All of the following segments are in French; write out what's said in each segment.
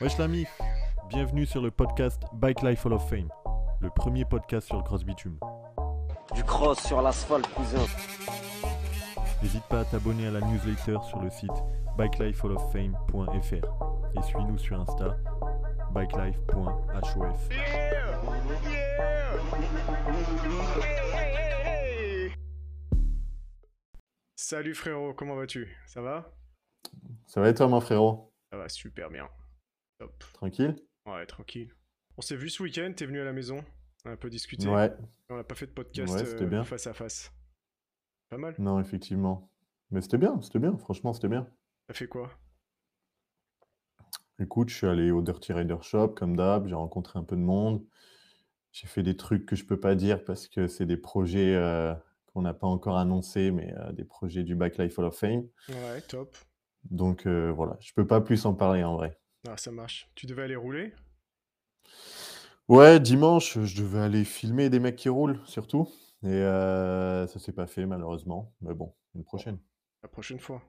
Wesh l'ami, bienvenue sur le podcast Bike Life Hall of Fame, le premier podcast sur le cross bitume. Du cross sur l'asphalte, cousin. N'hésite pas à t'abonner à la newsletter sur le site bikelifehalloffame.fr et suis-nous sur Insta bikelife.hof. Salut frérot, comment vas-tu? Ça va? Ça va et toi, mon frérot? Ça va super bien. Top. Tranquille Ouais, tranquille. On s'est vu ce week-end, t'es venu à la maison, on a un peu discuté. Ouais, On n'a pas fait de podcast Ouais, euh, bien. face à face. Pas mal. non, effectivement. Mais c'était bien, c'était bien, franchement, c'était bien. T'as fait quoi? Écoute, je suis allé au Dirty Rider Shop, comme d'hab, j'ai rencontré un peu de monde. J'ai fait des trucs que je peux pas dire parce que c'est des projets euh, qu'on n'a pas encore annoncés, mais euh, des projets du Bike Life Hall of Fame. Ouais, top. Donc euh, voilà, je peux pas plus en parler en vrai. Ah, ça marche. Tu devais aller rouler? Ouais, dimanche, je devais aller filmer des mecs qui roulent, surtout. Et euh, ça s'est pas fait, malheureusement. Mais bon, une prochaine. la prochaine fois.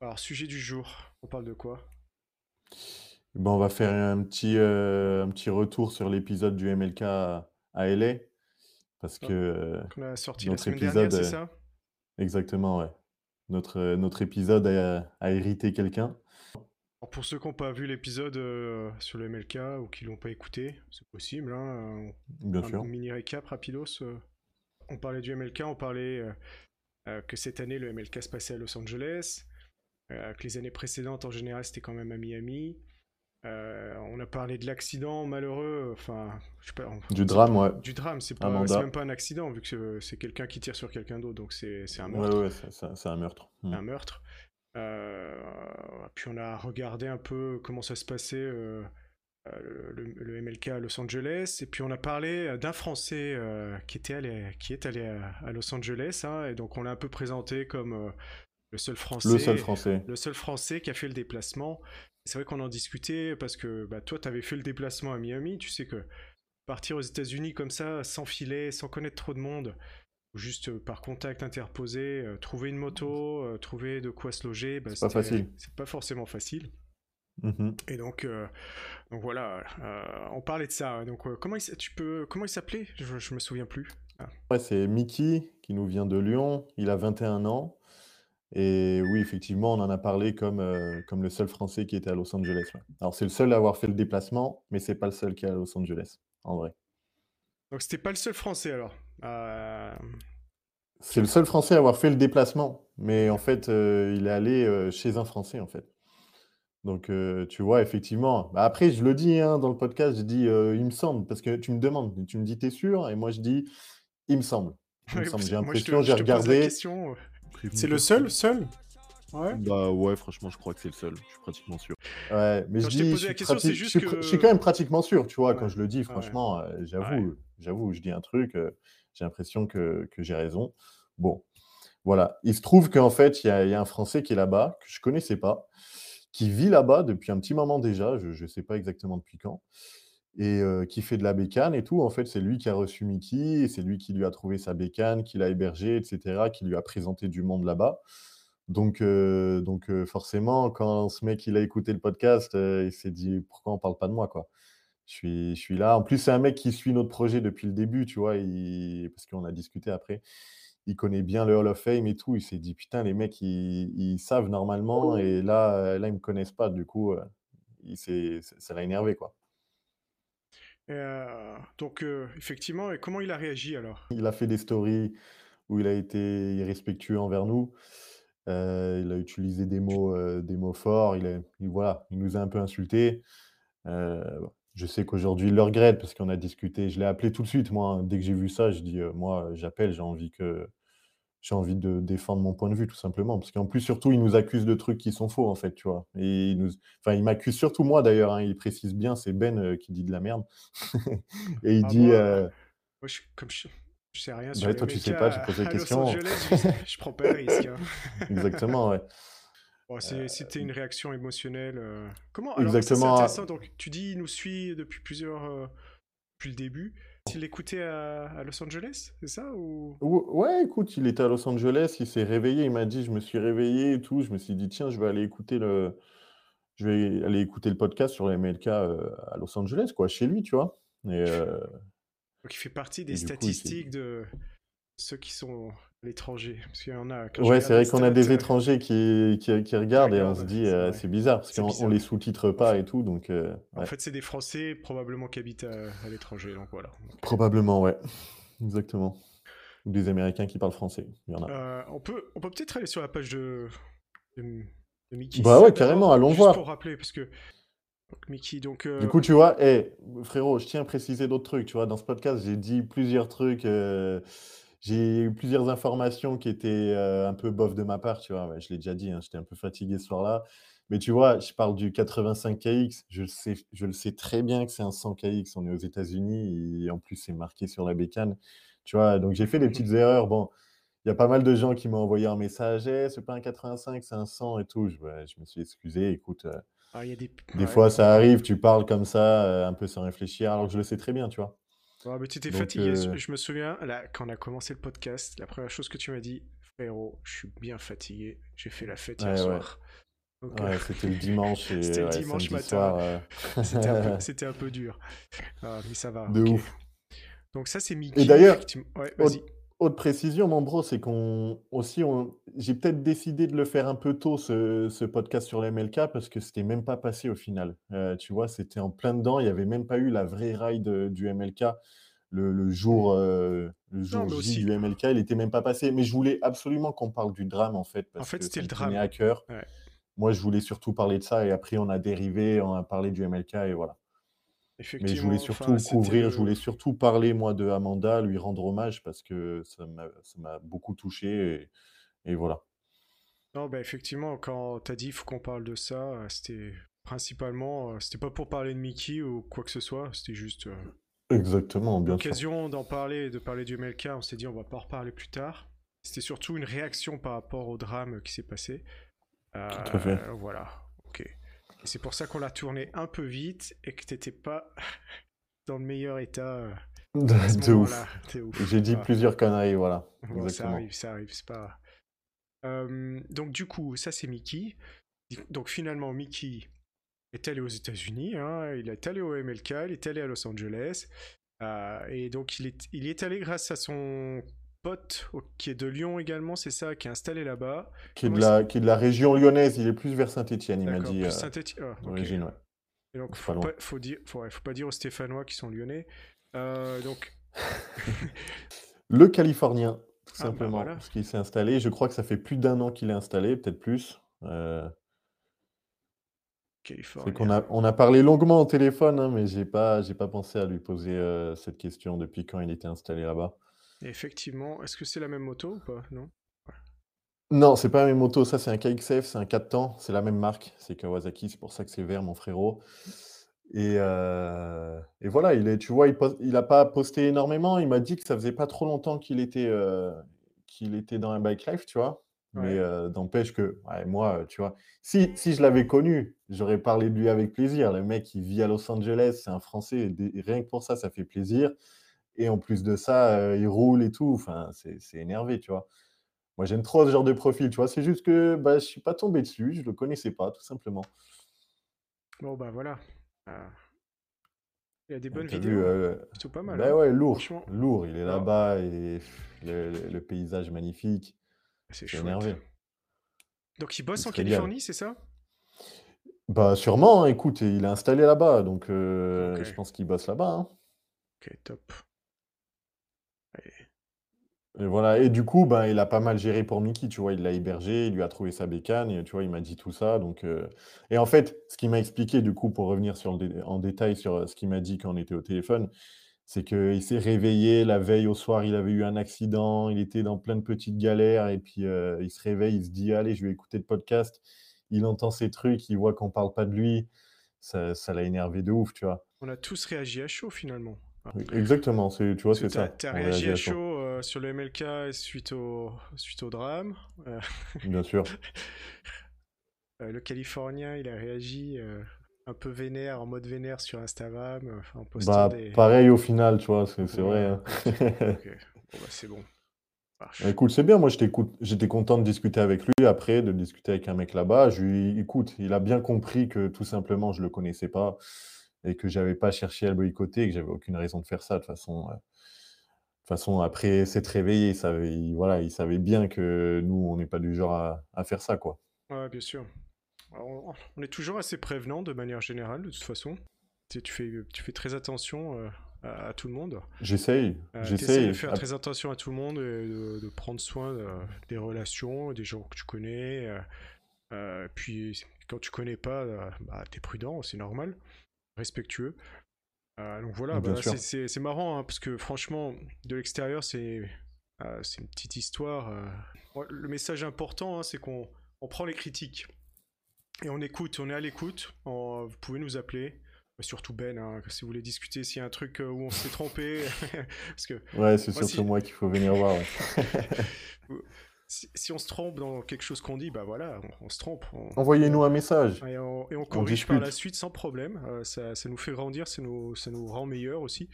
Alors, sujet du jour, on parle de quoi? Ben, on va faire un petit, euh, un petit retour sur l'épisode du MLK à, LA. Parce Ah. que, Qu'on a sorti la Notre semaine dernière, épisode, c'est euh, ça? Exactement, ouais. Notre, euh, notre épisode a, a hérité quelqu'un. Alors, Pour ceux qui n'ont pas vu l'épisode euh, sur le MLK ou qui l'ont pas écouté, c'est possible. Hein, Bien un sûr. mini récap rapidos. euh. On parlait du MLK, on parlait euh, euh, que cette année le MLK se passait à Los Angeles, euh, que les années précédentes en général c'était quand même à Miami. Euh, on a parlé de l'accident malheureux, enfin, je sais pas, on- Du drame, ouais. du drame, c'est pas, Amanda. c'est même pas un accident vu que c'est- c'est quelqu'un qui tire sur quelqu'un d'autre, donc c'est un Ouais, meurtre. ouais, ça- c'est un meurtre. Mm. un meurtre. Euh, puis on a regardé un peu comment ça se passait euh, euh, le, le MLK à Los Angeles. Et puis on a parlé d'un Français euh, qui, était allé, qui est allé à, à Los Angeles. hein, et donc on l'a un peu présenté comme euh, le seul Français. Le seul français. le seul Français qui a fait le déplacement. C'est vrai qu'on en discutait parce que bah, toi, tu avais fait le déplacement à Miami. Tu sais que partir aux États-Unis comme ça, sans filet, sans connaître trop de monde, juste euh, par contact interposé, euh, trouver une moto, euh, trouver de quoi se loger, bah, C'est pas facile. C'est pas forcément facile. Mhm. Et donc, euh, donc voilà, euh, on parlait de ça. Donc euh, comment il, tu peux, comment il s'appelait? Je, je me souviens plus. Ouais, c'est Mickey qui nous vient de Lyon. Il a 21 ans. Et oui, effectivement, on en a parlé comme, euh, comme le seul Français qui était à Los Angeles. ouais. Alors, c'est le seul à avoir fait le déplacement, mais c'est pas le seul qui est à Los Angeles, en vrai. Donc c'était pas le seul Français alors. Euh, C'est le seul Français à avoir fait le déplacement, mais en fait, euh, il est allé euh, chez un Français, en fait. Donc, euh, tu vois, effectivement. Bah, après, je le dis hein, dans le podcast, je dis euh, il me semble, parce que tu me demandes, tu me dis t'es sûr, et moi je dis il me semble. Il me semble. J'ai moi, je te- l'impression, j'ai je te pose la regardé. question, C'est le seul, seul? Ouais. Bah ouais, franchement, je crois que c'est le seul, je suis pratiquement sûr. Ouais, mais Quand je dis, posé je la suis, question, prati- c'est je juste suis pr- que- je suis quand même pratiquement sûr, tu vois, Ouais, quand je le dis, franchement, euh, j'avoue, j'avoue, je dis un truc, euh, j'ai l'impression que, que j'ai raison. Bon, voilà. Il se trouve qu'en fait, il y a, il y a un Français qui est là-bas, que je connaissais pas, qui vit là-bas depuis un petit moment déjà, je ne sais pas exactement depuis quand, et euh, qui fait de la bécane et tout. En fait, c'est lui qui a reçu Mickey, et c'est lui qui lui a trouvé sa bécane, qui l'a hébergé, etc., qui lui a présenté du monde là-bas. Donc, euh, donc euh, forcément, quand ce mec il a écouté le podcast, il s'est dit pourquoi on parle pas de moi quoi? Je suis, je suis là. En plus, c'est un mec qui suit notre projet depuis le début, tu vois, il- parce qu'on a discuté après. Il connaît bien le Hall of Fame et tout. Il s'est dit putain, les mecs ils, ils savent normalement et là, là ils me connaissent pas. Du coup, il ça l'a énervé quoi. Euh, donc, euh, effectivement, et comment il a réagi alors? Il a fait des stories où il a été irrespectueux envers nous. Euh, il a utilisé des mots, des mots forts. Il, voilà, il nous a un peu insultés. Je sais qu'aujourd'hui, il le regrette parce qu'on a discuté. Je l'ai appelé tout de suite, moi. Dès que j'ai vu ça, je dis, moi, j'appelle, j'ai envie que j'ai envie de défendre mon point de vue, tout simplement. Parce qu'en plus, surtout, il nous accuse de trucs qui sont faux, en fait, tu vois. Et il nous... enfin, il m'accuse surtout moi, d'ailleurs. hein. Il précise bien, c'est Ben euh, qui dit de la merde. Et il Ah, dit... moi, euh, Moi, je, comme je, je sais rien Bah, sur les toi, tu sais pas, à questions. Los Angeles, je, prends pas le risque. hein. Exactement, ouais. Bon, Euh, C'était une réaction émotionnelle. Comment alors, Exactement. Intéressant. Donc, tu dis, il nous suit depuis plusieurs, depuis le début. Il l'écoutait à, à Los Angeles, c'est ça ou? Ou- Ouais, écoute, il était à Los Angeles, il s'est réveillé, il m'a dit, je me suis réveillé et tout, je me suis dit, tiens, je vais aller écouter le, je vais aller écouter le podcast sur les MLK euh, à Los Angeles, quoi, chez lui, tu vois. Et, euh, Donc il fait partie des coup, statistiques de ceux qui sont à l'étranger. Parce qu'il y en a. quand Ouais, c'est vrai qu'on a des étrangers qui, qui, qui regardent et on se dit, c'est euh, c'est bizarre parce qu'on les sous-titre pas et tout, donc euh, En ouais. fait, c'est des Français probablement qui habitent à, à l'étranger. Donc voilà. probablement, ouais, exactement. Ou des Américains qui parlent français, il y en a. Euh, on peut on peut peut-être aller sur la page de, de, de Mickey. Bah ouais, carrément, allons juste voir. pour rappeler, parce que Mickey, donc. euh, Du coup, tu vois, eh, frérot, je tiens à préciser d'autres trucs. Tu vois, dans ce podcast, j'ai dit plusieurs trucs, euh, j'ai eu plusieurs informations qui étaient euh, un peu bof de ma part. Tu vois, Ouais, je l'ai déjà dit, hein, j'étais un peu fatigué ce soir-là. Mais tu vois, je parle du 85KX. Je le sais, je le sais très bien que c'est un 100KX. On est aux États-Unis et en plus, c'est marqué sur la bécane. Tu vois, donc j'ai fait des petites erreurs. Bon, il y a pas mal de gens qui m'ont envoyé un message. Eh, c'est pas un 85, c'est un 100 et tout. Je, ouais, je me suis excusé. Écoute. euh, ah, il y a des. des ouais. fois, ça arrive, tu parles comme ça, euh, un peu sans réfléchir, alors que je le sais très bien, tu vois. Ouais, mais tu étais fatigué. euh, Je me souviens, là, quand on a commencé le podcast, la première chose que tu m'as dit, frérot, je suis bien fatigué. J'ai fait la fête hier Ouais, ouais. soir. Donc, euh, Ouais, c'était le dimanche et C'était le ouais, dimanche matin. euh, c'était un, peu- c'était un peu dur. Ah, mais ça va. De ouf. Donc ça, c'est Mickey. d'ailleurs. Ouais, autre, vas-y. autre précision, mon bro, c'est qu'on aussi, on, j'ai peut-être décidé de le faire un peu tôt, ce, ce podcast sur les MLK, parce que c'était même pas passé au final. Euh, tu vois, c'était en plein dedans, il n'y avait même pas eu la vraie ride du MLK. Le, le jour, euh, le jour J du MLK, il était même pas passé. Mais je voulais absolument qu'on parle du drame, en fait, parce fait, que c'était le drame. à cœur. Ouais. Moi, je voulais surtout parler de ça, et après, on a dérivé, on a parlé du MLK, et voilà. Mais je Effectivement, voulais enfin, surtout c'était couvrir, je voulais surtout parler, moi, de Amanda, lui rendre hommage, parce que ça m'a ça m'a beaucoup touché, et, et voilà. Non, bah effectivement, quand t'as dit il faut qu'on parle de ça, euh, c'était principalement, euh, c'était pas pour parler de Mickey ou quoi que ce soit, c'était juste euh, Exactement, bien sûr. l'occasion d'en parler, de parler du MLK. On s'est dit on va pas en reparler plus tard. C'était surtout une réaction par rapport au drame qui s'est passé. Tout à fait. Voilà, c'est pour ça qu'on l'a tourné un peu vite et que t'étais pas dans le meilleur état euh, De ouf. J'ai dit Ah. plusieurs conneries, voilà. Bon, ça arrive, ça arrive, c'est pas. Euh, donc du coup, ça c'est Mickey. Donc finalement, Mickey est allé aux États-Unis, hein, il est allé au MLK, il est allé à Los Angeles, euh, et donc il est, il est allé grâce à son pote au- qui est de Lyon également, c'est ça, qui est installé là-bas. Qui est, de la, qui est de la région lyonnaise, il est plus vers Saint-Étienne, il m'a dit, plus euh, synthétique. ah, ok. d'origine, ouais. Et donc faut pas faut dire, faut, ouais, faut pas dire aux Stéphanois qui sont lyonnais. Euh, donc Le Californien, tout Ah, bah simplement, voilà. parce qu'il s'est installé. Je crois que ça fait plus d'un an qu'il est installé, peut-être plus. Euh, c'est Californie. qu'on a, on a parlé longuement au téléphone, hein, mais j'ai pas, j'ai pas pensé à lui poser euh, cette question depuis quand il était installé là-bas. Et Effectivement, est-ce que c'est la même moto ou pas? Non? Non, c'est pas la même moto, ça c'est un KXF, c'est un 4 temps, c'est la même marque, c'est Kawasaki, c'est pour ça que c'est vert, mon frérot. Et, euh, et voilà, il est, tu vois, il, pos- il a pas posté énormément. Il m'a dit que ça faisait pas trop longtemps qu'il était, euh, qu'il était dans un bike life, tu vois. Mais euh, n'empêche que, ouais, moi, tu vois, si, si je l'avais connu, j'aurais parlé de lui avec plaisir. Le mec, il vit à Los Angeles, c'est un Français, et rien que pour ça, ça fait plaisir. Et en plus de ça, euh, il roule et tout. Enfin, c'est énervé, tu vois. Moi, j'aime trop ce genre de profil, tu vois. C'est juste que bah, je suis pas tombé dessus, je le connaissais pas, tout simplement. Bon bah voilà. Ah. Il y a des Ouais, bonnes vidéos. vu, euh, Plutôt pas mal. bah hein. ouais, lourd, lourd. Il est Ah. là-bas et le, le- le paysage magnifique. C'est C'est énervé. Donc il bosse en. Californie, c'est ça? Bah sûrement, hein, écoute, il est installé là-bas, donc euh, je pense qu'il bosse là-bas. hein. Ok, top. Et voilà. Et du coup, ben, il a pas mal géré pour Mickey, tu vois. Il l'a hébergé, il lui a trouvé sa bécane, et tu vois, il m'a dit tout ça. Donc, euh, Et en fait, ce qu'il m'a expliqué, du coup, pour revenir sur le dé- en détail sur euh, ce qu'il m'a dit quand on était au téléphone, c'est qu'il s'est réveillé la veille au soir, il avait eu un accident, il était dans plein de petites galères, et puis euh, il se réveille, il se dit, allez, je vais écouter le podcast. Il entend ces trucs, il voit qu'on parle pas de lui. Ça, ça l'a énervé de ouf, tu vois. On a tous réagi à chaud finalement. Exactement, c'est, tu vois, Parce que c'est t'as ça. t'as on réagi réagit à chaud euh, sur le MLK suite au, suite au drame. Euh, Bien sûr. euh, le Californien, il a réagi un peu vénère, en mode vénère sur Instagram, en postant Bah, des... pareil au final, tu vois, c'est, Ouais, vrai. hein. Bon, bah, c'est bon. Ah, Bah, Écoute, c'est bien. Moi, j'étais content de discuter avec lui après, de discuter avec un mec là-bas. Je lui, écoute, il a bien compris que tout simplement, je le connaissais pas et que j'avais pas cherché à le boycotter et que j'avais aucune raison de faire ça. De toute façon, toute façon après s'être réveillé, il savait, il- voilà, il savait bien que nous, on n'est pas du genre à, à faire ça, quoi. Ouais, bien sûr. Alors, on, on est toujours assez prévenant de manière générale, de toute façon. Tu, fais, tu fais très attention euh, à, à tout le monde. J'essaye, Euh, de j'essaye. faire Ap- très attention à tout le monde et de, de prendre soin euh, des relations, des gens que tu connais. euh, euh, puis quand tu connais pas, euh, bah, t'es prudent, c'est normal, respectueux. Euh, donc voilà, bah, c'est- marrant hein, parce que franchement, de l'extérieur, c'est euh, une petite histoire. euh. Le message important, hein, c'est qu'on on prend les critiques et on écoute, on est à l'écoute. On- Vous pouvez nous appeler. Surtout Ben, hein, si vous voulez discuter, s'il y a un truc où on s'est trompé, parce que Ouais, c'est surtout si- moi qu'il faut venir voir. ouais. si, si on se trompe dans quelque chose qu'on dit, bah voilà, on, on se trompe. Envoyez-nous un message. Et on, et on corrige par la suite sans problème. Euh, ça, ça nous fait grandir, ça nous, ça nous rend meilleurs aussi.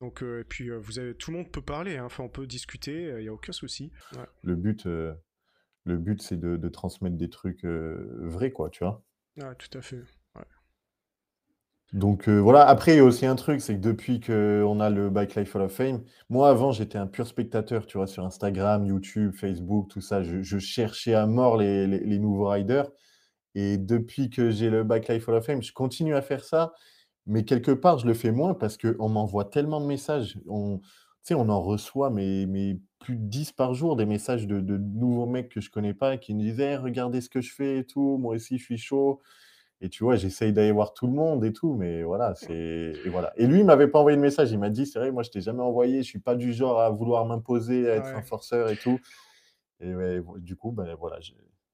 Donc, euh, et puis, euh, vous avez, tout le monde peut parler, hein, enfin, on peut discuter, il n'y a aucun souci. Ouais. Le but, le but, c'est de, de transmettre des trucs vrais, quoi, tu vois. Ouais, tout à fait. Donc euh, voilà, après, il y a aussi un truc, c'est que depuis qu'on a le Bike Life Hall of Fame, moi avant, j'étais un pur spectateur, tu vois, sur Instagram, YouTube, Facebook, tout ça. Je, cherchais à mort les, nouveaux riders. Et depuis que j'ai le Bike Life Hall of Fame, je continue à faire ça. Mais quelque part, je le fais moins parce qu'on m'envoie tellement de messages. On, on en reçoit mais, plus de 10 par jour, des messages de, de nouveaux mecs que je connais pas qui me disaient Eh, Regardez ce que je fais et tout, moi aussi, je suis chaud. Et tu vois, j'essaye d'aller voir tout le monde et tout, mais voilà, c'est. Et voilà. Et lui, il m'avait pas envoyé de message. Il m'a dit C'est vrai, moi, je t'ai jamais envoyé, je suis pas du genre à vouloir m'imposer, à être un forceur et tout. Et ouais, du coup, ben voilà,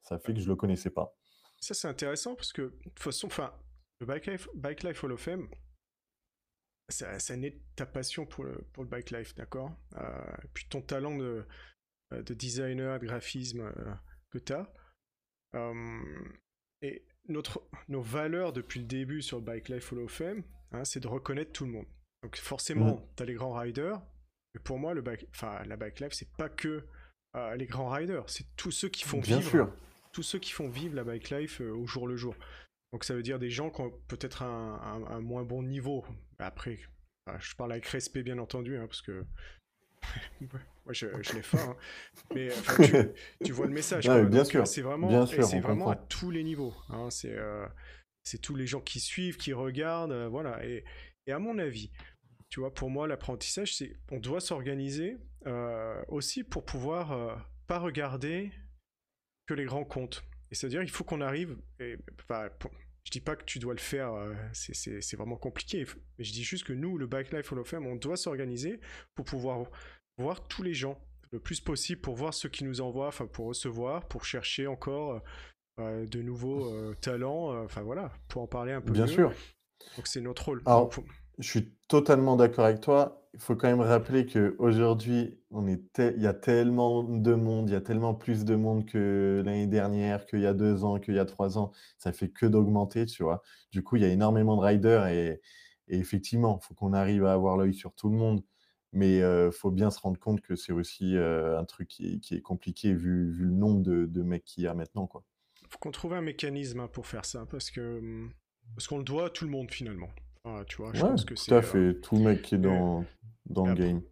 ça fait que je le connaissais pas. Ça, c'est intéressant parce que, de toute façon, enfin, le Bike Life, Bike Life Hall of Fame, ça, ça naît de ta passion pour le, pour le Bike Life, d'accord? Euh, puis ton talent de, euh, de designer, de graphisme euh, que tu as. et notre, nos valeurs depuis le début sur le Bike Life Hall of Fame, hein, c'est de reconnaître tout le monde. Donc forcément, Mhm. tu as les grands riders, mais pour moi, le bike, enfin, la Bike Life, c'est pas que euh, les grands riders, c'est tous ceux qui font Bien vivre sûr. tous ceux qui font vivre la bike life euh, au jour le jour. Donc ça veut dire des gens qui ont peut-être un, un- un moins bon niveau. Après, enfin, je parle avec respect bien entendu, hein, parce que moi je, je l'ai faim. hein. Mais enfin, tu, tu vois le message. Bien Donc, sûr. euh, C'est vraiment, Bien sûr, c'est vraiment à tous les niveaux. hein. C'est euh, c'est tous les gens qui suivent, qui regardent, euh, voilà. Et, et à mon avis, tu vois, pour moi, l'apprentissage, c'est on doit s'organiser euh, aussi pour pouvoir euh, pas regarder que les grands comptes. Et c'est-à-dire, il faut qu'on arrive. Et, enfin, pour- je dis pas que tu dois le faire, euh, c'est- vraiment compliqué. Mais je dis juste que nous, le Bike Life Hall of Fame, on doit s'organiser pour pouvoir voir tous les gens le plus possible, pour voir ceux qui nous envoient, enfin pour recevoir, pour chercher encore euh, de nouveaux euh, talents, euh, enfin voilà, pour en parler un peu Bien mieux. sûr. Donc c'est notre rôle. Alors, Donc, faut- Je suis totalement d'accord avec toi. Il faut quand même rappeler qu'aujourd'hui, te- il y a tellement de monde, il y a tellement plus de monde que l'année dernière, qu'il y a deux ans, qu'il y a trois ans. Ça fait que d'augmenter, tu vois. Du coup, il y a énormément de riders et, effectivement, il faut qu'on arrive à avoir l'œil sur tout le monde. Mais il faut bien se rendre compte que c'est aussi euh, un truc qui est, compliqué vu, le nombre de, mecs qu'il y a maintenant, quoi. faut qu'on trouve un mécanisme hein, pour faire ça, parce que hum, parce qu'on le doit à tout le monde finalement. Enfin, tu vois, je Ouais, pense que tout c'est. à euh, fait. Tout mec qui est dans, dans le après- game.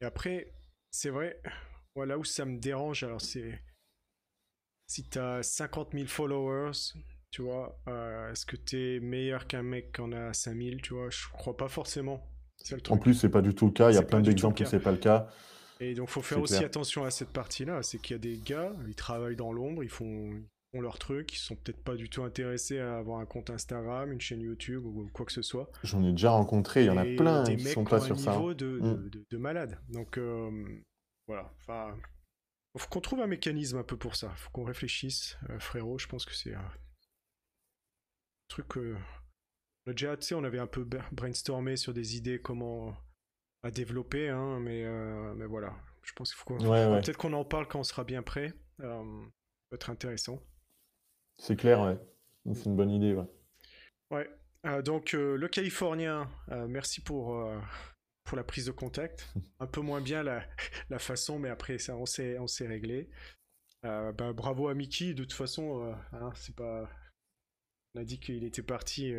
Et après, c'est vrai, voilà où ça me dérange, alors c'est. Si t'as 50 000 followers, tu vois, euh, est-ce que t'es meilleur qu'un mec qui en a 5000, tu vois? Je crois pas forcément. En plus, c'est pas du tout le cas. Il y a plein tout d'exemples où c'est pas le cas. Et donc, faut faire aussi clair. attention à cette partie-là. C'est qu'il y a des gars, ils travaillent dans l'ombre, ils font, ils font leur truc, ils sont peut-être pas du tout intéressés à avoir un compte Instagram, une chaîne YouTube ou quoi que ce soit. J'en ai déjà rencontré, il y en a Et plein des qui mecs sont pas ont sur ça. niveau de, Mm. de, de- de malade. Donc, euh, voilà. Enfin, faut qu'on trouve un mécanisme un peu pour ça. Faut qu'on réfléchisse, euh, frérot. Je pense que c'est un truc que. On a déjà, tu sais, on avait un peu bra- brainstormé sur des idées comment à développer, hein, mais, euh, mais voilà. Je pense qu'il faut qu'on. Ouais, ouais, Peut-être qu'on en parle quand on sera bien prêt. Euh, ça peut être intéressant. C'est clair, ouais. C'est une bonne idée, ouais. Ouais. Euh, donc, euh, le Californien, euh, merci pour, pour la prise de contact. Un peu moins bien la, la façon, mais après ça, on s'est, réglé. Bah, bravo à Mickey. De toute façon, hein, c'est pas. On a dit qu'il était parti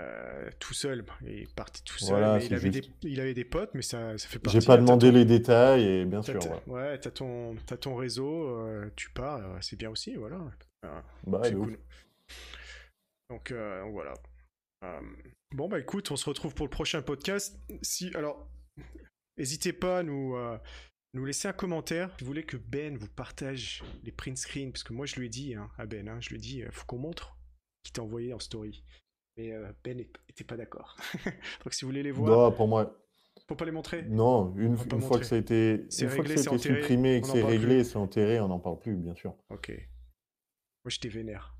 euh, tout seul. Il est parti tout seul. Voilà, il, avait des, il avait des potes, mais ça, ça fait partie. J'ai pas demandé ton- les détails et bien sûr. ouais. Ouais, t'as ton, t'as ton réseau, euh, tu pars, c'est bien aussi, voilà. Euh, Bah, c'est cool. Donc, euh, donc voilà. Euh, bon bah écoute, on se retrouve pour le prochain podcast. Si alors, n'hésitez pas à nous euh, nous laisser un commentaire. Si vous voulez que Ben vous partage les print screens, parce que moi je lui ai dit hein, à Ben, hein, je lui ai dit, faut qu'on montre qui t'a envoyé en story. Mais Ben est- était pas d'accord. Donc si vous voulez les voir, Non, pour moi, faut pas les montrer. non, une, une fois montrer. que ça a été, une fois que ça a été supprimé et que c'est réglé, c'est enterré, on n'en parle plus, bien sûr. Ok. Moi je t'ai vénère.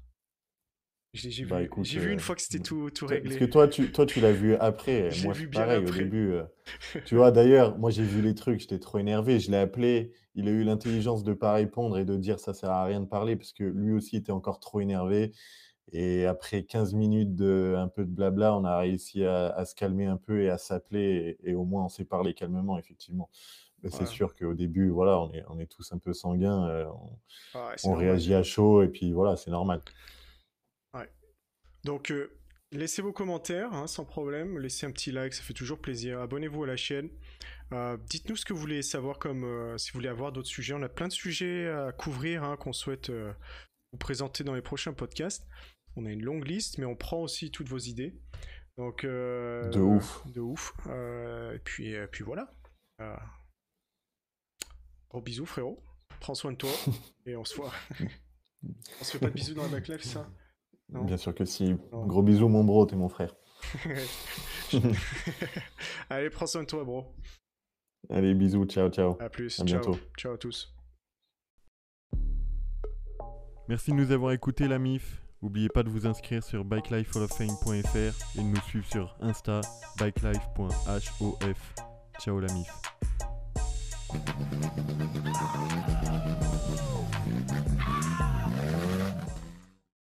J'ai Bah, vu, j'ai vu une euh, fois que c'était tout, tout réglé. Parce que toi, tu, toi, tu l'as vu après. Moi, vu bien pareil, au début. euh, tu vois, d'ailleurs, moi, j'ai vu les trucs, j'étais trop énervé. Je l'ai appelé. Il a eu l'intelligence de pas répondre et de dire ça sert à rien de parler parce que lui aussi était encore trop énervé. Et après 15 minutes de un peu de blabla, on a réussi à, à se calmer un peu et à s'appeler. Et, et au moins, on s'est parlé calmement, effectivement. Mais c'est sûr qu'au début, voilà, on est, on est tous un peu sanguins. euh, on ouais, réagit à chaud et puis voilà, c'est normal. Donc, euh, laissez vos commentaires, hein, sans problème. Laissez un petit like, ça fait toujours plaisir. Abonnez-vous à la chaîne. Euh, Dites-nous ce que vous voulez savoir, comme si vous voulez avoir d'autres sujets. On a plein de sujets à couvrir hein, qu'on souhaite vous présenter dans les prochains podcasts. On a une longue liste, mais on prend aussi toutes vos idées. Donc, De ouf. De ouf. Et puis, puis voilà. Gros bisous, frérot. Prends soin de toi. et on se voit. on se fait pas de bisous dans la backlife, ça Non. Bien sûr que si. Non. Gros bisous, mon bro, t'es mon frère. Allez, prends soin de toi, bro. Allez, bisous, ciao, ciao. À plus. À Ciao. bientôt. Ciao à tous. Merci de nous avoir écoutés la MIF. N'oubliez pas de vous inscrire sur bikelifehalloffame.fr et de nous suivre sur Insta bikelife.hof. Ciao la MIF. Ah.